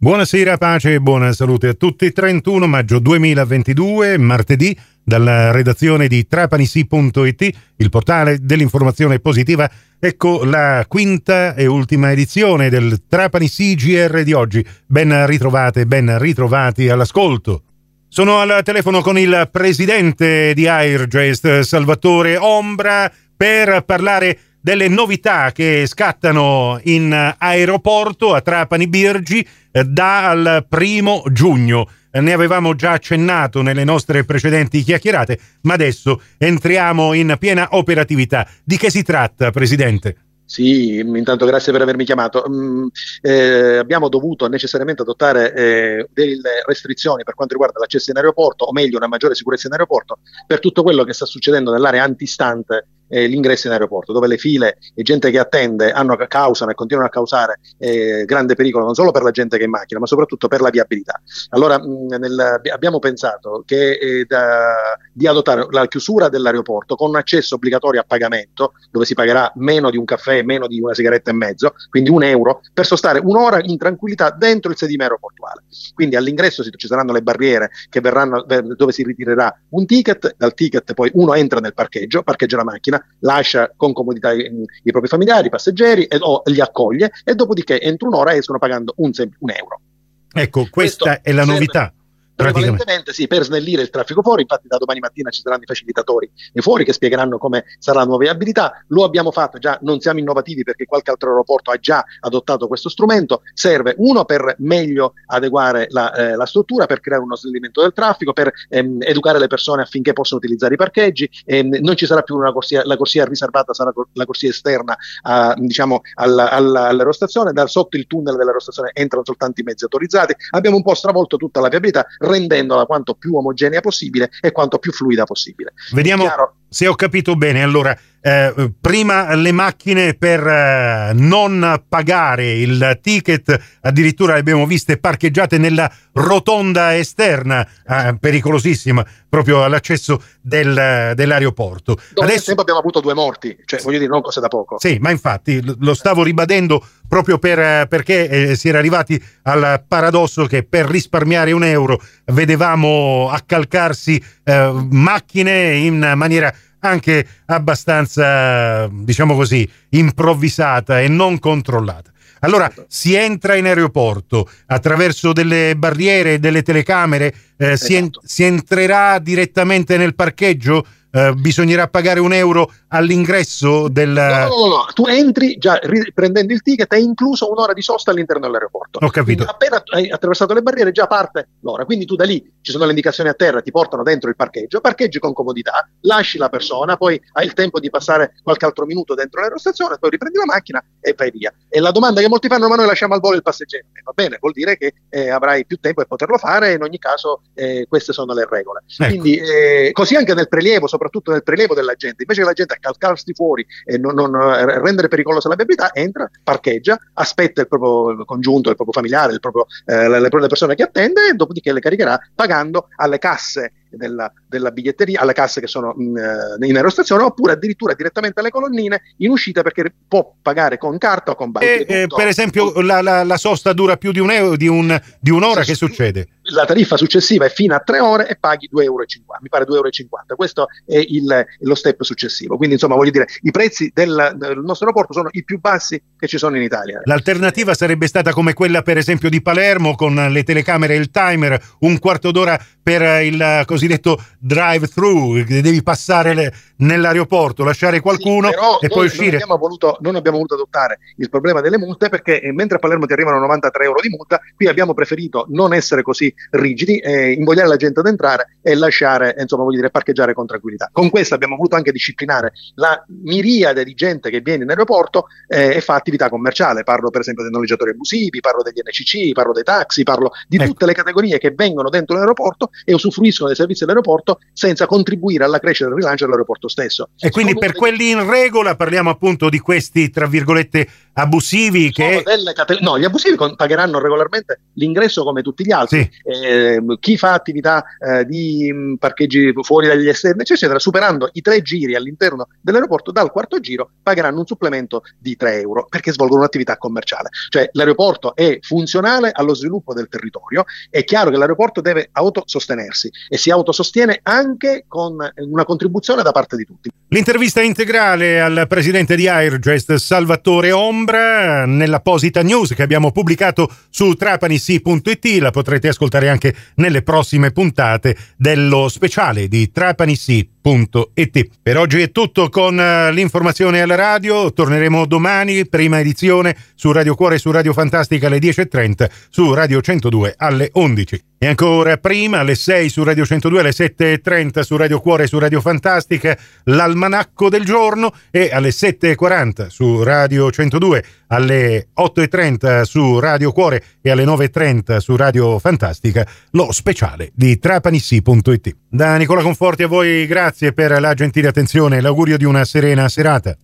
Buonasera, pace e buona salute a tutti. 31 maggio 2022, martedì, dalla redazione di trapanisi.it, il portale dell'informazione positiva. Ecco la quinta e ultima edizione del Trapani CGR di oggi. Ben ritrovate, ben ritrovati all'ascolto. Sono al telefono con il presidente di Airgest, Salvatore Ombra, per parlare delle novità che scattano in aeroporto a Trapani Birgi eh, dal primo giugno. Ne avevamo già accennato nelle nostre precedenti chiacchierate, ma adesso entriamo in piena operatività. Di che si tratta, Presidente? Sì, intanto grazie per avermi chiamato. Mm, eh, abbiamo dovuto necessariamente adottare eh, delle restrizioni per quanto riguarda l'accesso in aeroporto, o meglio una maggiore sicurezza in aeroporto, per tutto quello che sta succedendo nell'area antistante eh, l'ingresso in aeroporto, dove le file e gente che attende hanno, causano e continuano a causare eh, grande pericolo non solo per la gente che è in macchina, ma soprattutto per la viabilità. Allora mh, nel, abbiamo pensato che, eh, da, di adottare la chiusura dell'aeroporto con un accesso obbligatorio a pagamento, dove si pagherà meno di un caffè, meno di una sigaretta e mezzo, quindi un euro, per sostare un'ora in tranquillità dentro il sedime aeroportuale. Quindi all'ingresso ci saranno le barriere verranno, dove si ritirerà un ticket, dal ticket poi uno entra nel parcheggio, parcheggia la macchina, lascia con comodità i, i propri familiari, i passeggeri e, o li accoglie e dopodiché entro un'ora escono pagando un, un euro. Ecco, questa Questo è la novità. Prevalentemente sì, per snellire il traffico fuori, infatti da domani mattina ci saranno i facilitatori fuori che spiegheranno come sarà la nuova viabilità. Lo abbiamo fatto già, non siamo innovativi perché qualche altro aeroporto ha già adottato questo strumento. Serve uno per meglio adeguare la, eh, la struttura, per creare uno snellimento del traffico, per ehm, educare le persone affinché possano utilizzare i parcheggi. Ehm, non ci sarà più una corsia, la corsia riservata, sarà la corsia esterna a, diciamo, alla, alla, all'aerostazione. Da sotto il tunnel dell'aerostazione entrano soltanto i mezzi autorizzati. Abbiamo un po' stravolto tutta la viabilità rendendola quanto più omogenea possibile e quanto più fluida possibile. Vediamo se ho capito bene. Allora, eh, prima le macchine per eh, non pagare il ticket, addirittura le abbiamo viste parcheggiate nella rotonda esterna, eh, pericolosissima, proprio all'accesso del, dell'aeroporto. Dopo Adesso abbiamo avuto due morti, cioè voglio dire, non cose da poco. Sì, ma infatti lo stavo ribadendo proprio per, eh, perché si era arrivati al paradosso che per risparmiare un euro vedevamo accalcarsi macchine in maniera anche abbastanza, diciamo così, improvvisata e non controllata. Allora si entra in aeroporto attraverso delle barriere, e delle telecamere, eh, esatto. si, en- si, entrerà direttamente nel parcheggio eh, bisognerà pagare un euro all'ingresso del... No, no, no, no. tu entri già prendendo il ticket, è incluso un'ora di sosta all'interno dell'aeroporto. Ho capito. Quindi appena hai attraversato le barriere già parte l'ora, quindi tu da lì ci sono le indicazioni a terra, ti portano dentro il parcheggio, parcheggi con comodità, lasci la persona, poi hai il tempo di passare qualche altro minuto dentro l'aerostazione, poi riprendi la macchina e vai via. E la domanda che molti fanno, ma noi lasciamo al volo il passeggero. Eh, va bene, vuol dire che eh, avrai più tempo per poterlo fare, in ogni caso eh, queste sono le regole. Ecco. Quindi eh, così anche nel prelievo, soprattutto nel prelievo della gente, invece che la gente accalcarsi fuori e non, non eh, rendere pericolosa la viabilità, entra, parcheggia, aspetta il proprio congiunto, il proprio familiare, il proprio, eh, le, le persone che attende e dopodiché le caricherà pagando alle casse della, della, biglietteria, alle casse che sono in, eh, in, aerostazione, oppure addirittura direttamente alle colonnine in uscita perché può pagare con carta o con banca. Eh, per esempio, la, la, la, sosta dura più di, un euro, di, un, di un'ora, sì, che succede? La tariffa successiva è fino a tre ore e paghi 2,50 euro, mi pare 2,50 euro. Questo è il, lo step successivo. Quindi, insomma, voglio dire, i prezzi del, del nostro aeroporto sono i più bassi che ci sono in Italia. L'alternativa sarebbe stata come quella, per esempio, di Palermo con le telecamere e il timer, un quarto d'ora per il cosiddetto drive-thru, devi passare le, nell'aeroporto, lasciare qualcuno sì, e poi uscire. Non abbiamo, voluto, non abbiamo voluto adottare il problema delle multe perché eh, mentre a Palermo ti arrivano 93 euro di multa, qui abbiamo preferito non essere così rigidi, eh, invogliare la gente ad entrare e lasciare, insomma, voglio dire, parcheggiare con tranquillità. Con questo abbiamo voluto anche disciplinare la miriade di gente che viene in aeroporto eh, e fa attività commerciale. Parlo per esempio dei noleggiatori abusivi, parlo degli NCC, parlo dei taxi, parlo di ecco. tutte le categorie che vengono dentro l'aeroporto e usufruiscono dei servizi servizi dell'aeroporto senza contribuire alla crescita e al rilancio dell'aeroporto stesso. E quindi Secondo per me... quelli in regola parliamo appunto di questi, tra virgolette, abusivi che... Cate... No, gli abusivi pagheranno regolarmente l'ingresso come tutti gli altri. Sì. Eh, chi fa attività eh, di mm, parcheggi fuori dagli esterni, eccetera, superando i tre giri all'interno dell'aeroporto, dal quarto giro pagheranno un supplemento di 3 euro perché svolgono un'attività commerciale. Cioè l'aeroporto è funzionale allo sviluppo del territorio, è chiaro che l'aeroporto deve autosostenersi e si autosostiene anche con una contribuzione da parte di tutti. L'intervista integrale al presidente di Airgest, Salvatore Ombra, nell'apposita news che abbiamo pubblicato su trapanissi.it, la potrete ascoltare anche nelle prossime puntate dello speciale di trapanissi.it. Per oggi è tutto con eh, l'informazione alla radio, torneremo domani, prima edizione su Radio Cuore e su Radio Fantastica alle 10.30, su Radio 102 alle 11. E ancora prima, alle 6 su Radio 102, alle 7.30 su Radio Cuore e su Radio Fantastica, l'almanacco del giorno e alle 7.40 su Radio 102, alle 8.30 su Radio Cuore e alle 9.30 su Radio Fantastica, lo speciale di trapanissi.it. Da Nicola Conforti a voi grazie per la gentile attenzione e l'augurio di una serena serata.